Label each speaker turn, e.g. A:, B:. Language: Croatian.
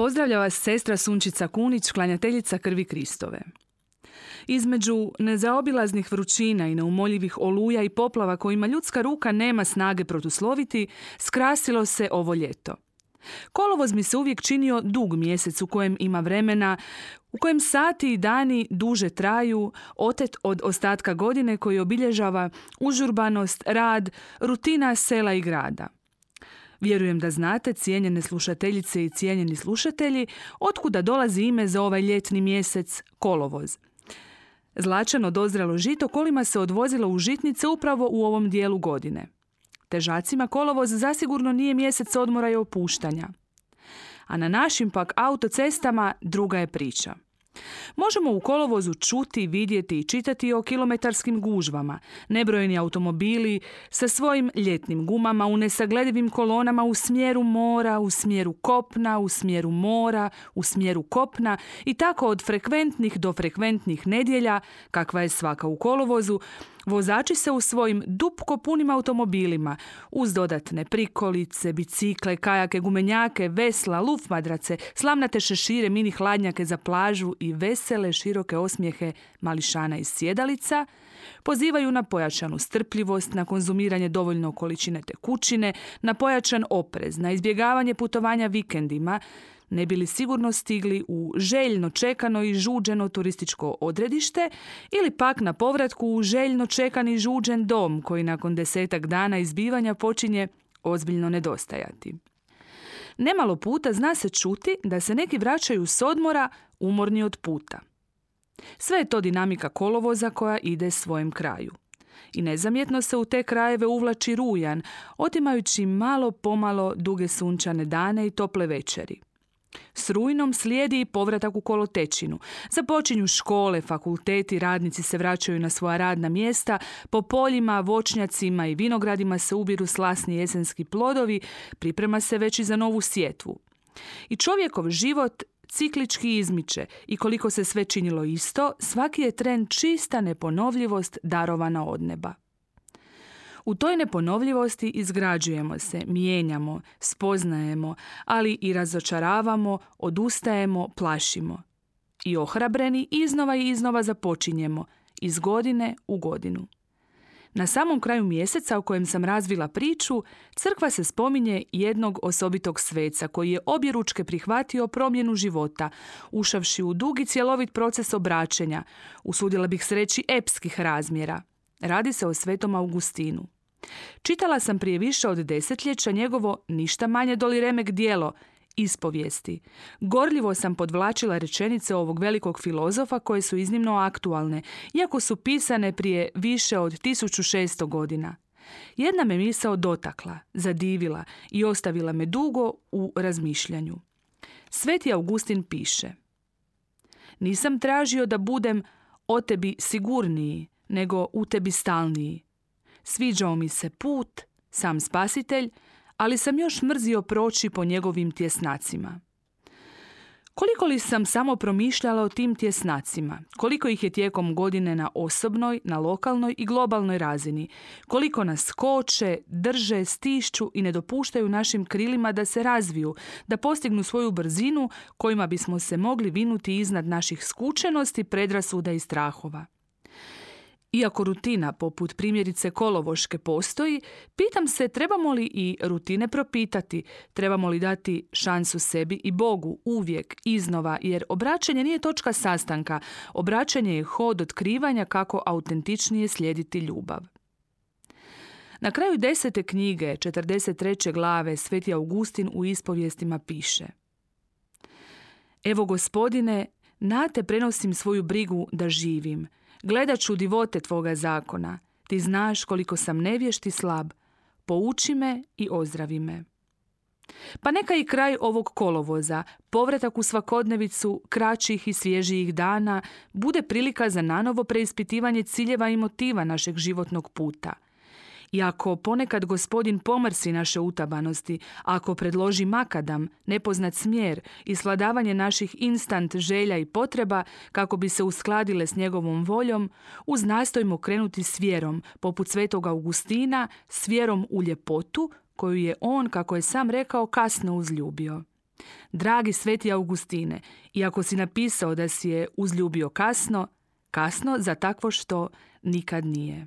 A: Pozdravlja vas sestra Sunčica Kunić, klanjateljica krvi Kristove. Između nezaobilaznih vrućina i neumoljivih oluja i poplava kojima ljudska ruka nema snage protusloviti, skrasilo se ovo ljeto. Kolovoz mi se uvijek činio dug mjesec u kojem ima vremena, u kojem sati i dani duže traju, otet od ostatka godine koji obilježava užurbanost, rad, rutina sela i grada. Vjerujem da znate, cijenjene slušateljice i cijenjeni slušatelji, otkuda dolazi ime za ovaj ljetni mjesec kolovoz. Zlačano dozrelo žito kolima se odvozilo u žitnice upravo u ovom dijelu godine. Težacima kolovoz zasigurno nije mjesec odmora i opuštanja. A na našim pak autocestama druga je priča. Možemo u kolovozu čuti, vidjeti i čitati o kilometarskim gužvama, nebrojeni automobili sa svojim ljetnim gumama u nesagledivim kolonama u smjeru mora, u smjeru kopna, u smjeru mora, u smjeru kopna i tako od frekventnih do frekventnih nedjelja, kakva je svaka u kolovozu, Vozači se u svojim dupko punim automobilima, uz dodatne prikolice, bicikle, kajake, gumenjake, vesla, lufmadrace, slamnate šešire, mini hladnjake za plažu i vesele, široke osmijehe mališana iz sjedalica, pozivaju na pojačanu strpljivost, na konzumiranje dovoljno količine tekućine, na pojačan oprez, na izbjegavanje putovanja vikendima, ne bili sigurno stigli u željno čekano i žuđeno turističko odredište ili pak na povratku u željno čekani žuđen dom koji nakon desetak dana izbivanja počinje ozbiljno nedostajati. Nemalo puta zna se čuti da se neki vraćaju s odmora umorni od puta. Sve je to dinamika kolovoza koja ide svojem kraju. I nezamjetno se u te krajeve uvlači rujan, otimajući malo pomalo duge sunčane dane i tople večeri. S rujnom slijedi povratak u kolotečinu. Započinju škole, fakulteti, radnici se vraćaju na svoja radna mjesta, po poljima, voćnjacima i vinogradima se ubiru slasni jesenski plodovi, priprema se već i za novu sjetvu. I čovjekov život ciklički izmiče i koliko se sve činilo isto, svaki je tren čista neponovljivost darovana od neba. U toj neponovljivosti izgrađujemo se, mijenjamo, spoznajemo, ali i razočaravamo, odustajemo, plašimo. I ohrabreni iznova i iznova započinjemo, iz godine u godinu. Na samom kraju mjeseca u kojem sam razvila priču, crkva se spominje jednog osobitog sveca koji je objeručke prihvatio promjenu života, ušavši u dugi cjelovit proces obraćenja, usudila bih se reći epskih razmjera. Radi se o svetom Augustinu. Čitala sam prije više od desetljeća njegovo ništa manje doli remek dijelo, ispovijesti. Gorljivo sam podvlačila rečenice ovog velikog filozofa koje su iznimno aktualne, iako su pisane prije više od 1600 godina. Jedna me misao dotakla, zadivila i ostavila me dugo u razmišljanju. Sveti Augustin piše Nisam tražio da budem o tebi sigurniji, nego u tebi stalniji. Sviđao mi se put, sam spasitelj, ali sam još mrzio proći po njegovim tjesnacima. Koliko li sam samo promišljala o tim tjesnacima, koliko ih je tijekom godine na osobnoj, na lokalnoj i globalnoj razini, koliko nas koče, drže, stišću i ne dopuštaju našim krilima da se razviju, da postignu svoju brzinu kojima bismo se mogli vinuti iznad naših skučenosti, predrasuda i strahova. Iako rutina poput primjerice kolovoške postoji, pitam se trebamo li i rutine propitati, trebamo li dati šansu sebi i Bogu uvijek, iznova, jer obraćanje nije točka sastanka, obraćanje je hod otkrivanja kako autentičnije slijediti ljubav. Na kraju desete knjige, 43. glave, Sveti Augustin u ispovijestima piše Evo gospodine, na te prenosim svoju brigu da živim – Gledat ću divote tvoga zakona. Ti znaš koliko sam nevješt i slab. Pouči me i ozdravi me. Pa neka i kraj ovog kolovoza, povratak u svakodnevicu kraćih i svježijih dana, bude prilika za nanovo preispitivanje ciljeva i motiva našeg životnog puta – i ako ponekad gospodin pomrsi naše utabanosti, ako predloži makadam, nepoznat smjer i sladavanje naših instant želja i potreba kako bi se uskladile s njegovom voljom, uz nastojmo krenuti s vjerom, poput svetog Augustina, s vjerom u ljepotu koju je on, kako je sam rekao, kasno uzljubio. Dragi sveti Augustine, iako si napisao da si je uzljubio kasno, kasno za takvo što nikad nije.